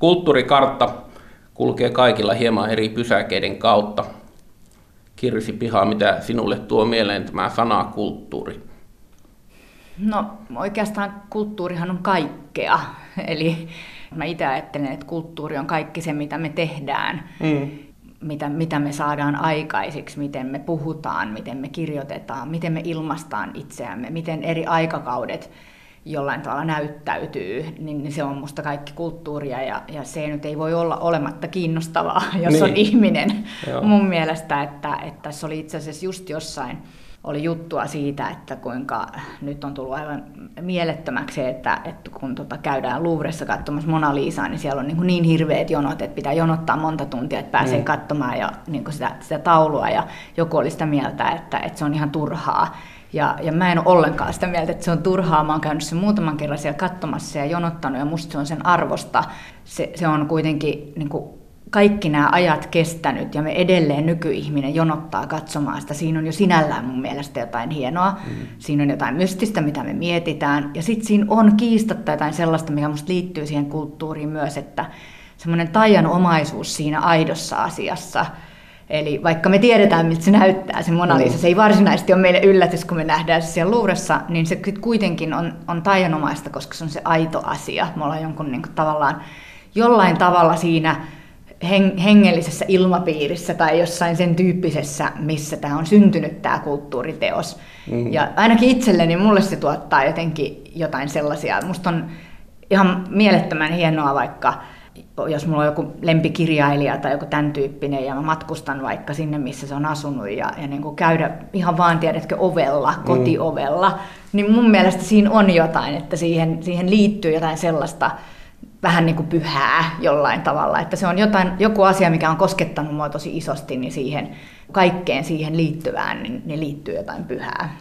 Kulttuurikartta kulkee kaikilla hieman eri pysäkeiden kautta. Kirsi Piha, mitä sinulle tuo mieleen tämä sana kulttuuri? No oikeastaan kulttuurihan on kaikkea. Eli mä itse ajattelen, että kulttuuri on kaikki se, mitä me tehdään. Mm. Mitä, mitä me saadaan aikaisiksi, miten me puhutaan, miten me kirjoitetaan, miten me ilmastaan itseämme, miten eri aikakaudet jollain tavalla näyttäytyy, niin se on musta kaikki kulttuuria ja, ja se nyt ei voi olla olematta kiinnostavaa, jos niin. on ihminen. Joo. Mun mielestä, että, että tässä oli itse asiassa just jossain oli juttua siitä, että kuinka nyt on tullut aivan mielettömäksi, että, että kun tota käydään Louvressa katsomassa Mona Lisaa, niin siellä on niin, niin hirveät jonot, että pitää jonottaa monta tuntia, että pääsee mm. katsomaan ja, niin sitä, sitä taulua. Ja joku oli sitä mieltä, että, että se on ihan turhaa. Ja, ja mä en ole ollenkaan sitä mieltä, että se on turhaa. Mä oon käynyt sen muutaman kerran siellä katsomassa ja jonottanut ja musta se on sen arvosta. Se, se on kuitenkin niin kuin kaikki nämä ajat kestänyt ja me edelleen nykyihminen jonottaa katsomaan sitä. Siinä on jo sinällään mun mielestä jotain hienoa. Mm. Siinä on jotain mystistä, mitä me mietitään. Ja sitten siinä on kiistatta jotain sellaista, mikä musta liittyy siihen kulttuuriin myös, että semmoinen taianomaisuus siinä aidossa asiassa – Eli vaikka me tiedetään, miltä se näyttää, se Mona Lisa, mm. se ei varsinaisesti ole meille yllätys, kun me nähdään se siellä luuressa, niin se kuitenkin on, on taianomaista, koska se on se aito asia. Me ollaan jonkun niin kuin, tavallaan jollain tavalla siinä hengellisessä ilmapiirissä tai jossain sen tyyppisessä, missä tämä on syntynyt tämä kulttuuriteos. Mm. Ja ainakin itselleni mulle se tuottaa jotenkin jotain sellaisia. Musta on ihan mielettömän hienoa vaikka jos mulla on joku lempikirjailija tai joku tämän tyyppinen ja mä matkustan vaikka sinne, missä se on asunut ja, ja niin kuin käydä ihan vaan, tiedätkö, ovella, mm. kotiovella, niin mun mielestä siinä on jotain, että siihen, siihen liittyy jotain sellaista vähän niin kuin pyhää jollain tavalla, että se on jotain, joku asia, mikä on koskettanut mua tosi isosti, niin siihen kaikkeen siihen liittyvään, niin, niin liittyy jotain pyhää.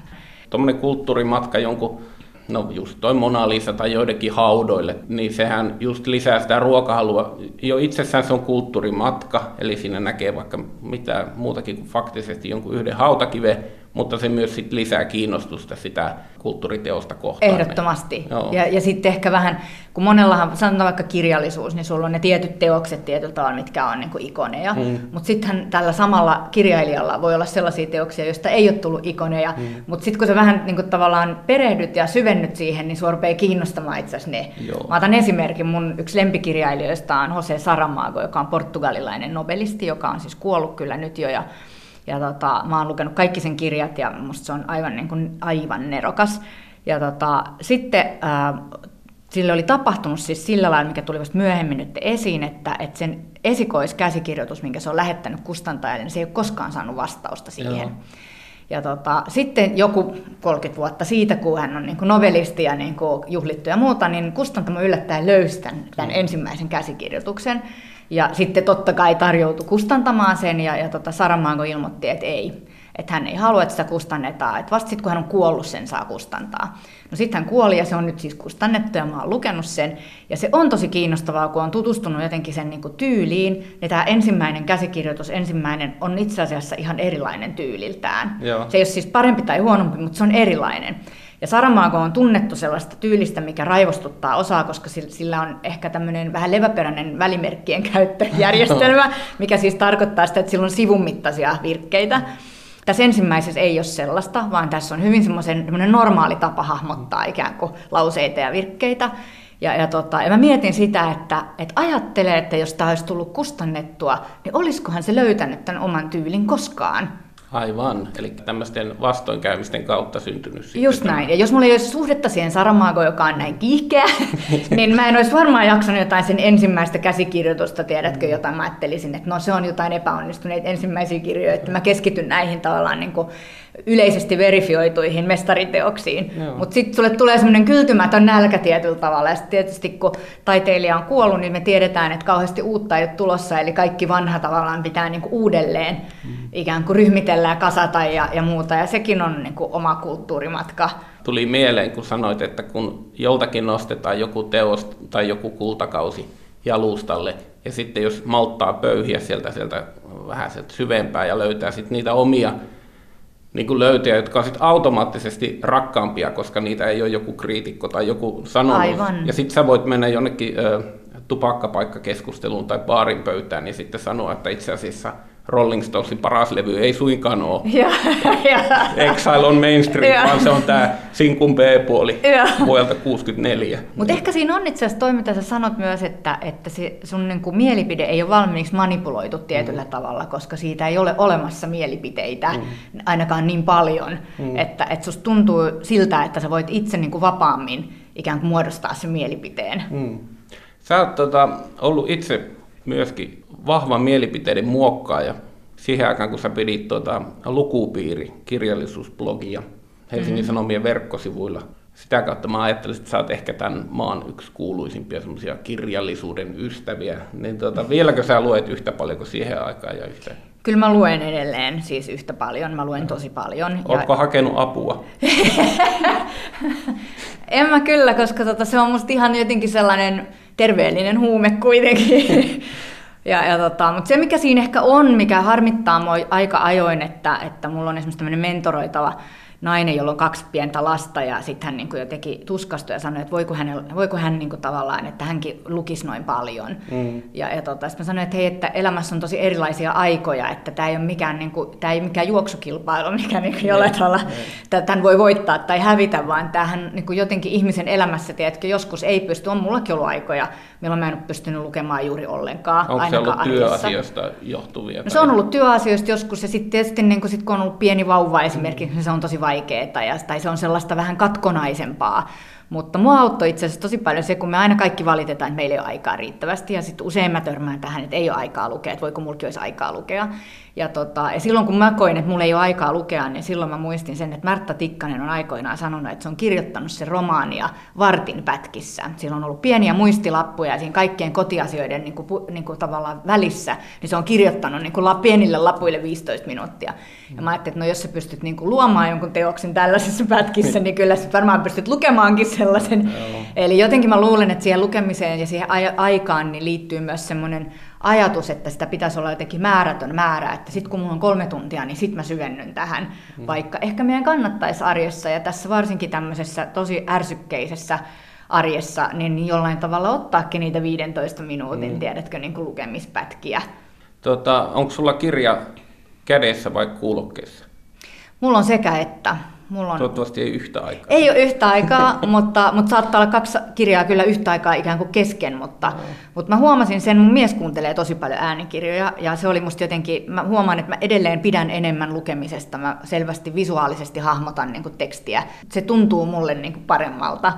Tuommoinen kulttuurimatka jonkun no just toi Mona Lisa tai joidenkin haudoille, niin sehän just lisää sitä ruokahalua. Jo itsessään se on kulttuurimatka, eli siinä näkee vaikka mitä muutakin kuin faktisesti jonkun yhden hautakiven, mutta se myös sit lisää kiinnostusta sitä kulttuuriteosta kohtaan. Ehdottomasti. Ja, ja sitten ehkä vähän, kun monellahan, sanotaan vaikka kirjallisuus, niin sulla on ne tietyt teokset tietyllä tavalla, mitkä on niin ikoneja. Mm. Mutta sittenhän tällä samalla kirjailijalla voi olla sellaisia teoksia, joista ei ole tullut ikoneja. Mm. Mutta sitten kun sä vähän niin kuin, tavallaan perehdyt ja syvennyt siihen, niin sua rupeaa kiinnostamaan itse asiassa ne. Joo. Mä otan esimerkin, mun yksi lempikirjailijoista on Jose Saramago, joka on portugalilainen nobelisti, joka on siis kuollut kyllä nyt jo. Ja ja tota, mä oon lukenut kaikki sen kirjat ja musta se on aivan, niin kuin, aivan nerokas. Ja tota, sitten ää, sille oli tapahtunut siis sillä lailla, mikä tuli vasta myöhemmin nyt esiin, että, että sen esikoiskäsikirjoitus, minkä se on lähettänyt kustantajalle, niin se ei ole koskaan saanut vastausta siihen. Joo. Ja tota, sitten joku 30 vuotta siitä, kun hän on niin kuin novelisti ja niin kuin juhlittu ja muuta, niin kustantamo yllättäen löysi tämän, tämän ensimmäisen käsikirjoituksen. Ja sitten totta kai tarjoutui kustantamaan sen ja, ja tota Saramago ilmoitti, että ei, että hän ei halua, että sitä kustannetaan, että vasta sitten kun hän on kuollut, sen saa kustantaa. No sitten hän kuoli ja se on nyt siis kustannettu ja mä oon lukenut sen. Ja se on tosi kiinnostavaa, kun on tutustunut jotenkin sen niin kuin tyyliin. Ja tämä ensimmäinen käsikirjoitus, ensimmäinen, on itse asiassa ihan erilainen tyyliltään. Joo. Se ei ole siis parempi tai huonompi, mutta se on erilainen. Ja Saramago on tunnettu sellaista tyylistä, mikä raivostuttaa osaa, koska sillä on ehkä tämmöinen vähän leväperäinen välimerkkien käyttöjärjestelmä, mikä siis tarkoittaa sitä, että sillä on sivun mittaisia virkkeitä. Tässä ensimmäisessä ei ole sellaista, vaan tässä on hyvin semmoinen normaali tapa hahmottaa ikään kuin lauseita ja virkkeitä. Ja, ja, tota, ja mä mietin sitä, että, että ajattelee, että jos tämä olisi tullut kustannettua, niin olisikohan se löytänyt tämän oman tyylin koskaan. Aivan, eli tämmöisten vastoinkäymisten kautta syntynyt. Just tämä. näin, ja jos mulla ei olisi suhdetta siihen Saramaago, joka on näin kiihkeä, niin mä en olisi varmaan jaksanut jotain sen ensimmäistä käsikirjoitusta, tiedätkö, jota mä ajattelisin, että no se on jotain epäonnistuneita ensimmäisiä kirjoja, että mä keskityn näihin tavallaan niin kuin yleisesti verifioituihin mestariteoksiin. Mutta sitten sulle tulee semmoinen kyltymätön nälkä tietyllä tavalla. Ja tietysti kun taiteilija on kuollut, niin me tiedetään, että kauheasti uutta ei ole tulossa. Eli kaikki vanha tavallaan pitää niinku uudelleen mm. Ikään kuin ryhmitellä ja kasata ja, ja muuta. Ja sekin on niinku oma kulttuurimatka. Tuli mieleen, kun sanoit, että kun joltakin nostetaan joku teos tai joku kultakausi jalustalle, ja sitten jos malttaa pöyhiä sieltä, sieltä vähän sieltä syvempää ja löytää sitten niitä omia niin kuin löytäjä, jotka on sitten automaattisesti rakkaampia, koska niitä ei ole joku kriitikko tai joku sanonut. Aivan. Ja sitten sä voit mennä jonnekin ö, tupakkapaikkakeskusteluun tai baarin pöytään, niin sitten sanoa, että itse asiassa Rolling Stonesin paras levy ei suinkaan ole Ja, ja, Exile on Mainstream, Joo. vaan se on tämä Sinkun B-puoli Joo. vuodelta 64. Mutta ehkä siinä on itse asiassa toi, mitä sä sanot myös, että, että se sun niin kuin mielipide ei ole valmiiksi manipuloitu tietyllä mm. tavalla, koska siitä ei ole olemassa mielipiteitä mm. ainakaan niin paljon, mm. että, että susta tuntuu siltä, että sä voit itse niin kuin vapaammin ikään kuin muodostaa sen mielipiteen. Mm. Sä oot tota, ollut itse myöskin vahvan mielipiteiden muokkaaja siihen aikaan, kun sä pidit tota, lukupiiri, kirjallisuusblogia Helsingin mm. Sanomien verkkosivuilla. Sitä kautta mä ajattelisin, että sä oot ehkä tämän maan yksi kuuluisimpia semmoisia kirjallisuuden ystäviä. Niin tota, vieläkö sä luet yhtä paljon kuin siihen aikaan ja yhtä? Kyllä mä luen edelleen siis yhtä paljon, mä luen tosi paljon. Ootko hakenut apua? En mä kyllä, koska tota, se on musta ihan jotenkin sellainen terveellinen huume kuitenkin. ja, ja tota, mutta se mikä siinä ehkä on, mikä harmittaa mua aika ajoin, että, että mulla on esimerkiksi tämmöinen mentoroitava nainen, jolla on kaksi pientä lasta, ja sitten hän niin jo teki tuskastui ja sanoi, että voiko, hänellä, voiko hän niin kuin tavallaan, että hänkin lukisi noin paljon. Mm. Ja, ja tota, sitten mä sanoin, että hei, että elämässä on tosi erilaisia aikoja, että tämä ei ole mikään, niin kuin, tämä ei mikään juoksukilpailu, mikä niin kuin jollain tavalla tämän voi voittaa tai hävitä, vaan tämähän niin kuin jotenkin ihmisen elämässä, tiedätkö, joskus ei pysty, on mullakin ollut aikoja, milloin mä en ole pystynyt lukemaan juuri ollenkaan. Onko se ollut arjessa. työasioista johtuvia? No se on ollut työasioista joskus ja sitten tietysti niin kun, sit, kun on ollut pieni vauva esimerkiksi, niin se on tosi vaikeaa ja, tai se on sellaista vähän katkonaisempaa. Mutta mua auttoi itse asiassa tosi paljon se, kun me aina kaikki valitetaan, että meillä ei ole aikaa riittävästi ja sitten usein mä törmään tähän, että ei ole aikaa lukea, että voiko mullakin olisi aikaa lukea. Ja, tota, ja silloin kun mä koin, että mulla ei ole aikaa lukea, niin silloin mä muistin sen, että Märtta Tikkanen on aikoinaan sanonut, että se on kirjoittanut se romaania vartin pätkissä. Sillä on ollut pieniä muistilappuja siinä kaikkien kotiasioiden niin kuin, niin kuin tavallaan välissä, niin se on kirjoittanut niin kuin la- pienille lapuille 15 minuuttia. Ja mä ajattelin, että no jos sä pystyt niin kuin luomaan jonkun teoksen tällaisessa pätkissä, niin kyllä sä varmaan pystyt lukemaankin sellaisen. Eli jotenkin mä luulen, että siihen lukemiseen ja siihen ai- aikaan niin liittyy myös semmoinen ajatus, että sitä pitäisi olla jotenkin määrätön määrä, että sitten kun mulla on kolme tuntia, niin sitten mä syvennyn tähän. Mm. Vaikka ehkä meidän kannattaisi arjessa ja tässä varsinkin tämmöisessä tosi ärsykkeisessä arjessa, niin jollain tavalla ottaakin niitä 15 minuutin, mm. tiedätkö, niin kuin lukemispätkiä. Tota, onko sulla kirja kädessä vai kuulokkeessa? Mulla on sekä että. Mulla on... Toivottavasti ei yhtä aikaa. Ei ole yhtä aikaa, mutta, mutta saattaa olla kaksi kirjaa kyllä yhtä aikaa ikään kuin kesken, mutta, mutta mä huomasin sen, mun mies kuuntelee tosi paljon äänikirjoja ja se oli musta jotenkin, mä huomaan, että mä edelleen pidän enemmän lukemisesta, mä selvästi visuaalisesti hahmotan niin kuin tekstiä, se tuntuu mulle niin kuin paremmalta.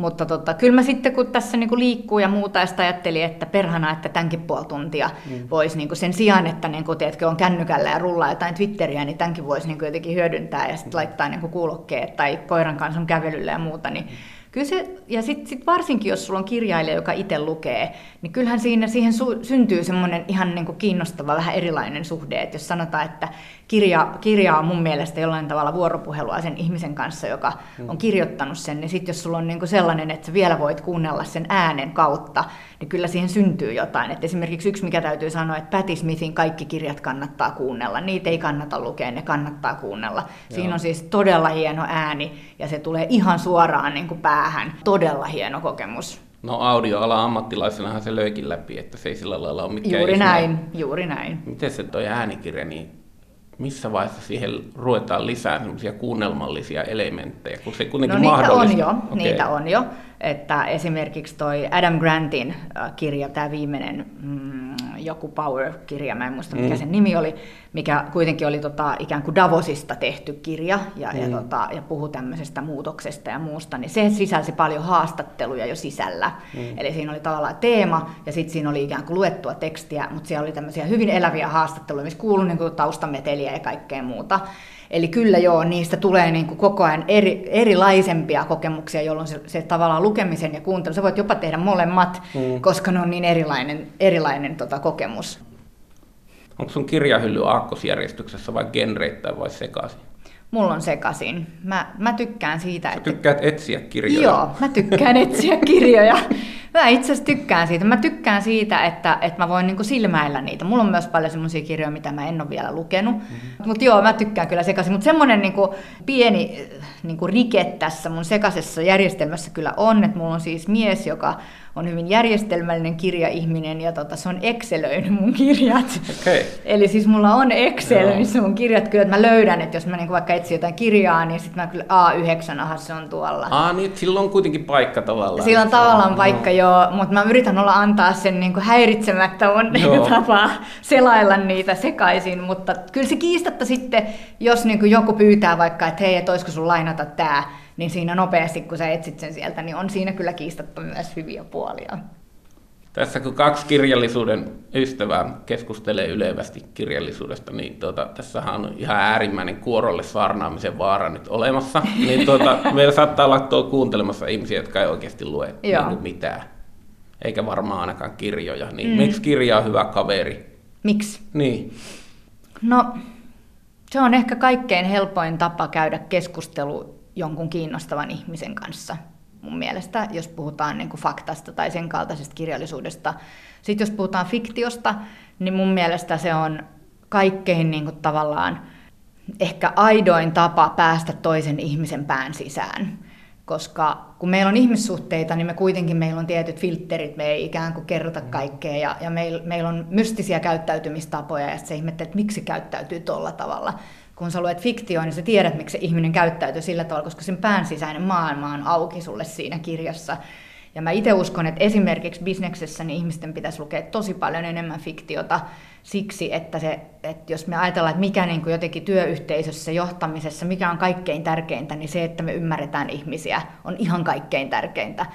Mutta tota, kyllä mä sitten, kun tässä niinku liikkuu ja muuta, ja sitä ajattelin, että perhana, että tämänkin puoli tuntia mm. voisi niinku sen sijaan, että niinku, tiedätkö, on kännykällä ja rullaa jotain Twitteriä, niin tämänkin voisi niinku jotenkin hyödyntää ja sitten laittaa niinku kuulokkeet tai koiran kanssa on kävelyllä ja muuta. Niin Kyllä se, ja sitten sit varsinkin, jos sulla on kirjailija, joka itse lukee, niin kyllähän siinä, siihen su, syntyy semmoinen ihan niin kuin kiinnostava, vähän erilainen suhde. Että jos sanotaan, että kirja, kirja on mun mielestä jollain tavalla vuoropuhelua sen ihmisen kanssa, joka on kirjoittanut sen, niin sitten jos sulla on niin kuin sellainen, että sä vielä voit kuunnella sen äänen kautta, niin kyllä siihen syntyy jotain. Et esimerkiksi yksi, mikä täytyy sanoa, että Patti Smithin kaikki kirjat kannattaa kuunnella. Niitä ei kannata lukea, ne kannattaa kuunnella. Siinä Joo. on siis todella hieno ääni ja se tulee ihan suoraan niin kuin päähän. Todella hieno kokemus. No audioala ammattilaisenahan se löikin läpi, että se ei sillä lailla ole mikään Juuri ihme. näin, juuri näin. Miten se toi äänikirja, niin missä vaiheessa siihen ruvetaan lisää semmoisia kuunnelmallisia elementtejä, kun se No kuitenkin niitä on mahdollista. jo, Okei. niitä on jo. Että esimerkiksi toi Adam Grantin äh, kirja, tämä viimeinen mm, joku Power-kirja, mä en muista mikä Mm. sen nimi oli, mikä kuitenkin oli tota, ikään kuin Davosista tehty kirja ja, ja, tota, ja puhu tämmöisestä muutoksesta ja muusta, niin se sisälsi paljon haastatteluja jo sisällä. Mm. Eli siinä oli tavallaan teema ja sitten siinä oli ikään kuin luettua tekstiä, mutta siellä oli tämmöisiä hyvin eläviä haastatteluja, missä kuului niin kuin taustameteliä ja kaikkea muuta. Eli kyllä joo, niistä tulee niin kuin koko ajan eri, erilaisempia kokemuksia, jolloin se, se tavallaan lukemisen ja kuuntelu, sä voit jopa tehdä molemmat, mm. koska ne on niin erilainen, erilainen tota, kokemus. Onko sun kirjahylly aakkosjärjestyksessä vai genreittäin vai sekaisin? Mulla on sekasin. Mä, mä tykkään siitä, Sä että... tykkäät etsiä kirjoja. Joo, mä tykkään etsiä kirjoja. Mä itse asiassa tykkään siitä. Mä tykkään siitä, että, että mä voin niinku silmäillä niitä. Mulla on myös paljon semmoisia kirjoja, mitä mä en ole vielä lukenut, mm-hmm. Mutta joo, mä tykkään kyllä sekaisin. Mutta semmoinen niinku pieni niinku rike tässä mun sekaisessa järjestelmässä kyllä on, että mulla on siis mies, joka on hyvin järjestelmällinen kirjaihminen ja tota, se on Excelöinyt mun kirjat. Okay. Eli siis mulla on Excel, Joo. missä mun kirjat kyllä, että mä löydän, että jos mä niinku vaikka etsin jotain kirjaa, niin sitten mä kyllä A9, aha se on tuolla. Ah, niin silloin on kuitenkin paikka tavallaan. Sillä on tavallaan paikka, joo, joo mutta mä yritän olla antaa sen niinku häiritsemättä mun niinku tapaa selailla niitä sekaisin, mutta kyllä se kiistatta sitten, jos niinku joku pyytää vaikka, että hei, että olisiko sun lainata tää, niin siinä nopeasti, kun sä etsit sen sieltä, niin on siinä kyllä kiistatta myös hyviä puolia. Tässä kun kaksi kirjallisuuden ystävää keskustelee ylevästi kirjallisuudesta, niin tuota, tässähän on ihan äärimmäinen kuorolle saarnaamisen vaara nyt olemassa. Niin tuota, meillä saattaa olla tuo kuuntelemassa ihmisiä, jotka ei oikeasti lue niin mitään. Eikä varmaan ainakaan kirjoja. Niin mm. miksi kirja on hyvä kaveri? Miksi? Niin. No, se on ehkä kaikkein helpoin tapa käydä keskustelu jonkun kiinnostavan ihmisen kanssa mun mielestä, jos puhutaan niin kuin faktasta tai sen kaltaisesta kirjallisuudesta. Sitten jos puhutaan fiktiosta, niin mun mielestä se on kaikkein niin kuin tavallaan ehkä aidoin tapa päästä toisen ihmisen pään sisään. Koska kun meillä on ihmissuhteita, niin me kuitenkin meillä on tietyt filterit, me ei ikään kuin kerrota kaikkea ja, ja meillä meil on mystisiä käyttäytymistapoja ja se ihmettelee, että miksi käyttäytyy tuolla tavalla kun sä luet fiktioon, niin sä tiedät, miksi se ihminen käyttäytyy sillä tavalla, koska sen pään sisäinen maailma on auki sulle siinä kirjassa. Ja mä itse uskon, että esimerkiksi bisneksessä niin ihmisten pitäisi lukea tosi paljon enemmän fiktiota siksi, että, se, että jos me ajatellaan, että mikä niin kuin jotenkin työyhteisössä, johtamisessa, mikä on kaikkein tärkeintä, niin se, että me ymmärretään ihmisiä, on ihan kaikkein tärkeintä.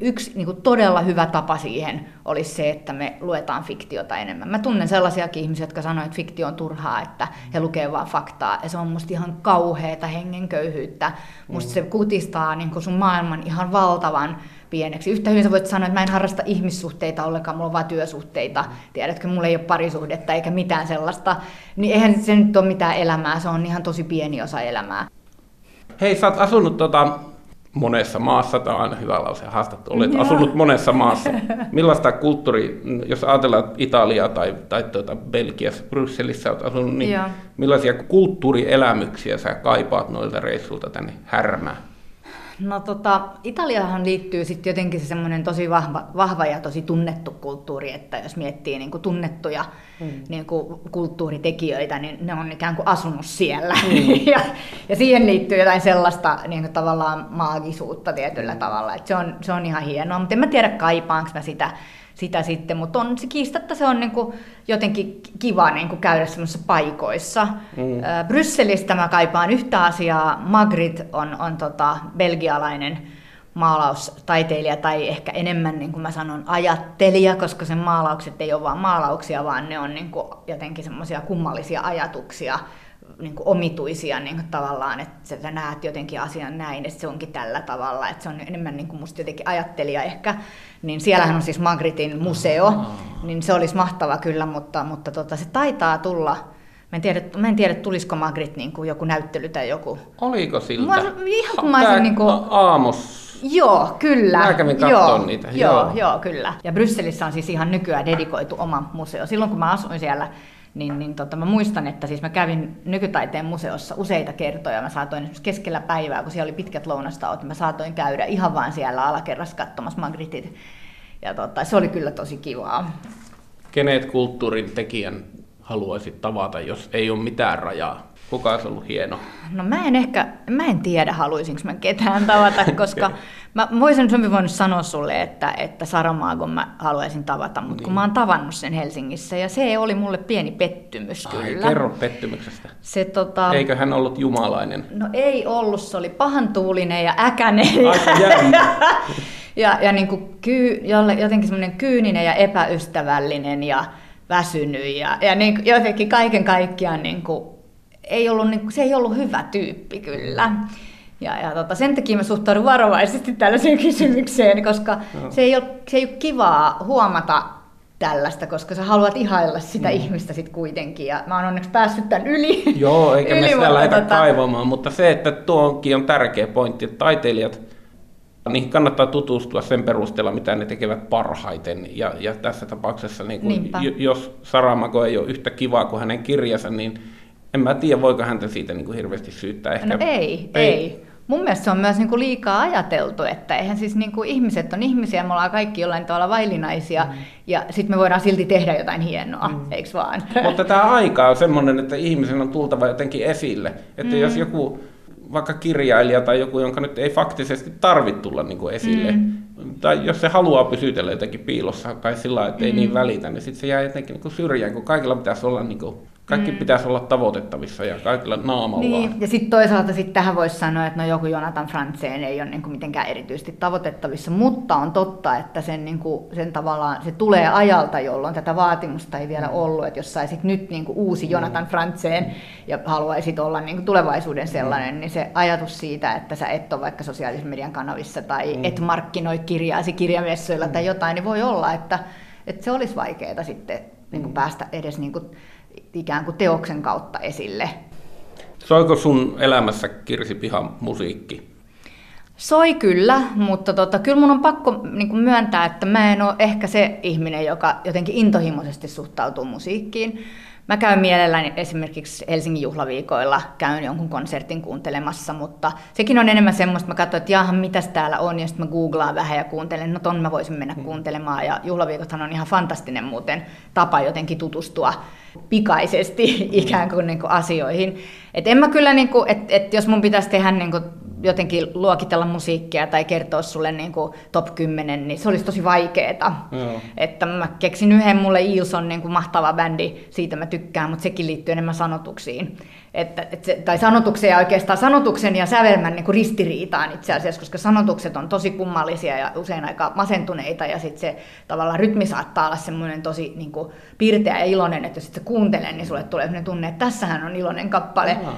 Yksi niin kuin todella hyvä tapa siihen olisi se, että me luetaan fiktiota enemmän. Mä tunnen sellaisiakin ihmisiä, jotka sanoivat, että fiktio on turhaa, että he lukee vaan faktaa. Ja se on musta ihan kauheata hengenköyhyyttä. Musta mm. se kutistaa niin kuin sun maailman ihan valtavan pieneksi. Yhtä hyvin sä voit sanoa, että mä en harrasta ihmissuhteita ollenkaan, mulla on vaan työsuhteita. Tiedätkö, mulla ei ole parisuhdetta eikä mitään sellaista. Niin eihän se nyt ole mitään elämää, se on ihan tosi pieni osa elämää. Hei, sä oot asunut tota, monessa maassa, tämä on aina hyvä lause haastattu, olet Joo. asunut monessa maassa. Millaista kulttuuri, jos ajatellaan Italiaa tai, tai tuota Belgiassa, Brysselissä olet asunut, niin Joo. millaisia kulttuurielämyksiä sä kaipaat noilta reissulta tänne härmään? No tota, Italiahan liittyy sitten jotenkin se semmoinen tosi vahva, vahva ja tosi tunnettu kulttuuri, että jos miettii niin kuin tunnettuja mm. niin kuin kulttuuritekijöitä, niin ne on ikään kuin asunut siellä. Mm. ja, ja siihen liittyy jotain sellaista niin kuin tavallaan maagisuutta tietyllä tavalla, että se on, se on ihan hienoa, mutta en mä tiedä kaipaanko mä sitä sitä sitten, mutta on se kiistatta se on niin kuin jotenkin kiva niin kuin käydä semmoisissa paikoissa. Mm. Brysselistä mä kaipaan yhtä asiaa. Magritte on, on tota belgialainen maalaustaiteilija tai ehkä enemmän, niin kuin mä sanon, ajattelija, koska sen maalaukset ei ole vain maalauksia, vaan ne on niin kuin jotenkin semmoisia kummallisia ajatuksia, niin kuin omituisia niin kuin tavallaan, että sä näet jotenkin asian näin, että se onkin tällä tavalla, että se on enemmän niin kuin musta jotenkin ajattelija ehkä, niin siellähän on siis Magritin museo, niin se olisi mahtava kyllä, mutta, mutta tota, se taitaa tulla, Mä en tiedä, mä en tiedä tulisiko Magritte niin kuin joku näyttely tai joku. Oliko siltä? Mä, ihan kun mä olisin niin kuin... Aamos. Joo, kyllä. Mä kävin joo, niitä. Joo, joo, joo, kyllä. Ja Brysselissä on siis ihan nykyään dedikoitu oma museo. Silloin kun mä asuin siellä niin, niin tota, mä muistan, että siis mä kävin nykytaiteen museossa useita kertoja. Mä saatoin esimerkiksi keskellä päivää, kun siellä oli pitkät lounastaot, niin mä saatoin käydä ihan vaan siellä alakerrassa katsomassa Magritit. Ja tota, se oli kyllä tosi kivaa. Kenet kulttuurin tekijän haluaisit tavata, jos ei ole mitään rajaa? Kuka olisi ollut hieno? No mä en ehkä, mä en tiedä haluaisinko mä ketään tavata, koska mä voisin hyvin voinut sanoa sulle, että, että Saramaagon mä haluaisin tavata, mutta niin. kun mä oon tavannut sen Helsingissä ja se oli mulle pieni pettymys Ai, kyllä. kerro pettymyksestä. Se, tota... Eikö hän ollut jumalainen? No ei ollut, se oli pahantuulinen ja äkäinen. Aika ja, ja niin kuin kyy, jotenkin semmoinen kyyninen ja epäystävällinen ja väsynyt ja, ja niin, jotenkin kaiken kaikkiaan niin kuin ei ollut, niin, se ei ollut hyvä tyyppi kyllä. Ja, ja tota, sen takia mä suhtaudun varovaisesti tällaiseen kysymykseen, koska no. se, ei ole, se ei ole kivaa huomata tällaista, koska sä haluat ihailla sitä mm. ihmistä sit kuitenkin. Ja mä oon onneksi päässyt tämän yli. Joo, eikä yli, me sitä lähdetä tota... kaivamaan, mutta se, että tuonkin on tärkeä pointti, että taiteilijat, niihin kannattaa tutustua sen perusteella, mitä ne tekevät parhaiten. Ja, ja tässä tapauksessa, niin kun, jos Saramago ei ole yhtä kivaa kuin hänen kirjansa, niin en mä tiedä, voiko häntä siitä niin kuin hirveästi syyttää. Ehkä... No ei, ei. ei. Mun mielestä se on myös niin kuin liikaa ajateltu, että eihän siis niin kuin ihmiset on ihmisiä, me ollaan kaikki jollain tavalla vaillinaisia, mm. ja sitten me voidaan silti tehdä jotain hienoa, mm. eikö vaan? Mutta tämä aika on semmoinen, että ihmisen on tultava jotenkin esille. Että mm. jos joku vaikka kirjailija tai joku, jonka nyt ei faktisesti tarvitse tulla niin kuin esille, mm. tai jos se haluaa pysytellä jotenkin piilossa tai sillä että ei mm. niin välitä, niin sitten se jää jotenkin niin kuin syrjään, kun kaikilla pitäisi olla niin kuin kaikki mm. pitäisi olla tavoitettavissa ja kaikilla naamalla. Niin, ja sitten toisaalta sit tähän voisi sanoa, että no joku Jonathan Franzen ei ole niinku mitenkään erityisesti tavoitettavissa, mutta on totta, että sen, niinku, sen tavallaan, se tulee ajalta, jolloin tätä vaatimusta ei vielä ollut, että jos saisit nyt niinku uusi Jonathan Franzen ja haluaisit olla niinku tulevaisuuden sellainen, niin se ajatus siitä, että sä et ole vaikka sosiaalisen median kanavissa tai mm. et markkinoi kirjaasi kirjamessuilla mm. tai jotain, niin voi olla, että, että se olisi vaikeaa sitten niin kuin päästä edes niin kuin ikään kuin teoksen kautta esille. Soiko sun elämässä Kirsi Pihan musiikki? Soi kyllä, mutta tota, kyllä mun on pakko niin kuin myöntää, että mä en ole ehkä se ihminen, joka jotenkin intohimoisesti suhtautuu musiikkiin. Mä käyn mielelläni esimerkiksi Helsingin juhlaviikoilla, käyn jonkun konsertin kuuntelemassa, mutta sekin on enemmän semmoista, mä katson, että jahan, mitäs täällä on, ja sitten mä googlaan vähän ja kuuntelen, no ton mä voisin mennä mm. kuuntelemaan, ja juhlaviikothan on ihan fantastinen muuten tapa jotenkin tutustua pikaisesti ikään kuin, niin kuin asioihin. Et en mä kyllä, niin kuin, et, et jos mun pitäisi tehdä niin kuin jotenkin luokitella musiikkia tai kertoa sulle niin kuin top 10, niin se olisi tosi vaikeaa. Että mä keksin yhden mulle Eels on niin kuin mahtava bändi, siitä mä tykkään, mutta sekin liittyy enemmän sanotuksiin. Että, et se, tai sanotuksen ja oikeastaan sanotuksen ja sävelmän niin kuin ristiriitaan itse asiassa, koska sanotukset on tosi kummallisia ja usein aika masentuneita ja sitten se tavallaan rytmi saattaa olla semmoinen tosi niin kuin, pirteä ja iloinen, että jos sit se kuuntelee, niin sulle tulee sellainen tunne, että tässähän on iloinen kappale. Aha.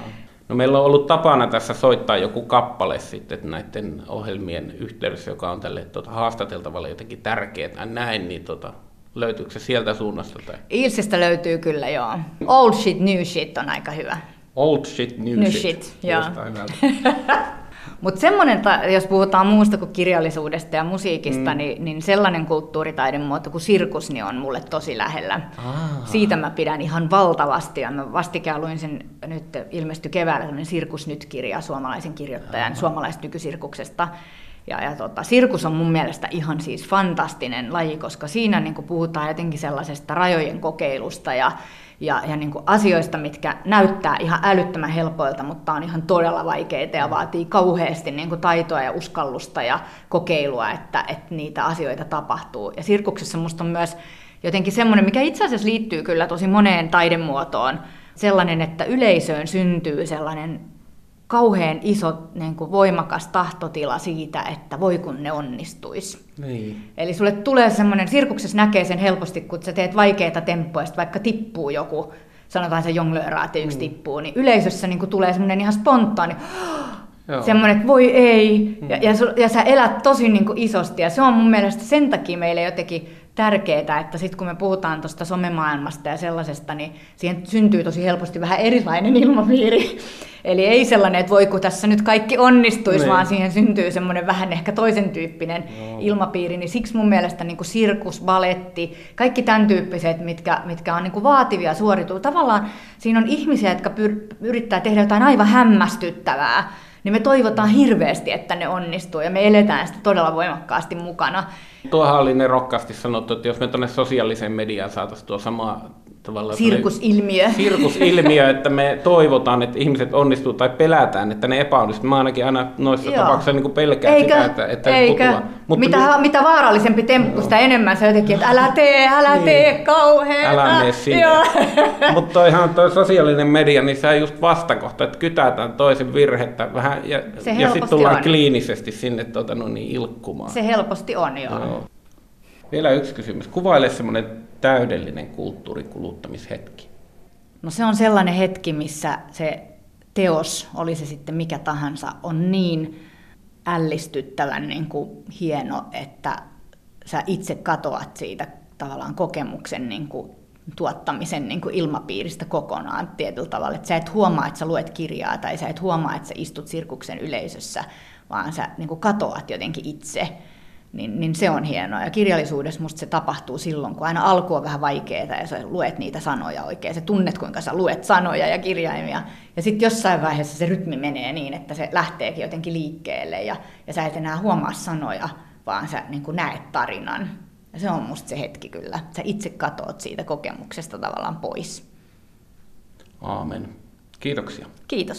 No meillä on ollut tapana tässä soittaa joku kappale sitten näiden ohjelmien yhteydessä, joka on tälle tuota, haastateltavalle jotenkin tärkeää näin, niin tuota, löytyykö se sieltä suunnasta? Tai? Ilsistä löytyy kyllä, joo. Old shit, new shit on aika hyvä. Old shit, new, new shit. shit joo. Mutta semmoinen, jos puhutaan muusta kuin kirjallisuudesta ja musiikista, mm. niin, niin sellainen kulttuuritaiden muoto kuin sirkus niin on mulle tosi lähellä. Ah. Siitä mä pidän ihan valtavasti. Ja mä vastikään luin sen, nyt ilmestyi keväällä tämmöinen Sirkus Nyt-kirja suomalaisen kirjoittajan ah. suomalaisesta nykysirkuksesta. Ja, ja tota, sirkus on mun mielestä ihan siis fantastinen laji, koska siinä niin puhutaan jotenkin sellaisesta rajojen kokeilusta ja ja, ja niin asioista, mitkä näyttää ihan älyttömän helpoilta, mutta on ihan todella vaikeita ja vaatii kauheasti niin taitoa ja uskallusta ja kokeilua, että, että niitä asioita tapahtuu. Ja sirkuksessa musta on myös jotenkin semmoinen, mikä itse asiassa liittyy kyllä tosi moneen taidemuotoon, sellainen, että yleisöön syntyy sellainen kauhean iso niin kuin voimakas tahtotila siitä, että voi kun ne onnistuisi. Niin. Eli sulle tulee semmoinen, sirkuksessa näkee sen helposti, kun sä teet vaikeita temppuja, vaikka tippuu joku, sanotaan se jonglööraat ja yksi mm. tippuu, niin yleisössä niin kuin tulee semmoinen ihan spontaani, Joo. semmoinen, että voi ei, mm. ja, ja, ja sä elät tosi niin kuin isosti, ja se on mun mielestä sen takia meille jotenkin tärkeää, että sitten kun me puhutaan tuosta somemaailmasta ja sellaisesta, niin siihen syntyy tosi helposti vähän erilainen ilmapiiri. Eli ei sellainen, että voi kun tässä nyt kaikki onnistuisi, niin. vaan siihen syntyy semmoinen vähän ehkä toisen tyyppinen no. ilmapiiri. Niin siksi mun mielestä niin kuin sirkus, baletti, kaikki tämän tyyppiset, mitkä, mitkä on niin kuin vaativia suorituu. Tavallaan siinä on ihmisiä, jotka pyr- yrittää tehdä jotain aivan hämmästyttävää niin me toivotaan hirveästi, että ne onnistuu ja me eletään sitä todella voimakkaasti mukana. Tuohan oli ne rokkasti sanottu, että jos me tuonne sosiaaliseen mediaan saataisiin tuo sama tavallaan sirkusilmiö. Sirkusilmiö, että me toivotaan, että ihmiset onnistuu tai pelätään, että ne epäonnistuu. Mä ainakin aina noissa Joo. tapauksissa niin pelkään eikö, sitä, että, että eikö. Mutta mitä, nyt... mitä vaarallisempi temppu, sitä enemmän se jotenkin, että älä tee, älä niin. tee, kauheeta. Älä mene sinne. Mutta toihan toi sosiaalinen media, niin se on just vastakohta, että kytätään toisen virhettä vähän ja, ja sitten tullaan on. kliinisesti sinne tuota, no niin, ilkkumaan. Se helposti on, joo. joo. Vielä yksi kysymys. Kuvaile semmoinen täydellinen kulttuurikuluttamishetki? No se on sellainen hetki, missä se teos, oli se sitten mikä tahansa, on niin ällistyttävän niin kuin hieno, että sä itse katoat siitä tavallaan kokemuksen niin kuin tuottamisen niin kuin ilmapiiristä kokonaan tietyllä tavalla. Että sä et huomaa, että sä luet kirjaa tai sä et huomaa, että sä istut sirkuksen yleisössä, vaan sä niin kuin katoat jotenkin itse niin, niin se on hienoa. Ja kirjallisuudessa musta se tapahtuu silloin, kun aina alku on vähän vaikeaa ja sä luet niitä sanoja oikein. Sä tunnet, kuinka sä luet sanoja ja kirjaimia. Ja sitten jossain vaiheessa se rytmi menee niin, että se lähteekin jotenkin liikkeelle ja, ja sä et enää huomaa sanoja, vaan sä niin näet tarinan. Ja se on musta se hetki kyllä. Sä itse katoat siitä kokemuksesta tavallaan pois. Aamen. Kiitoksia. Kiitos.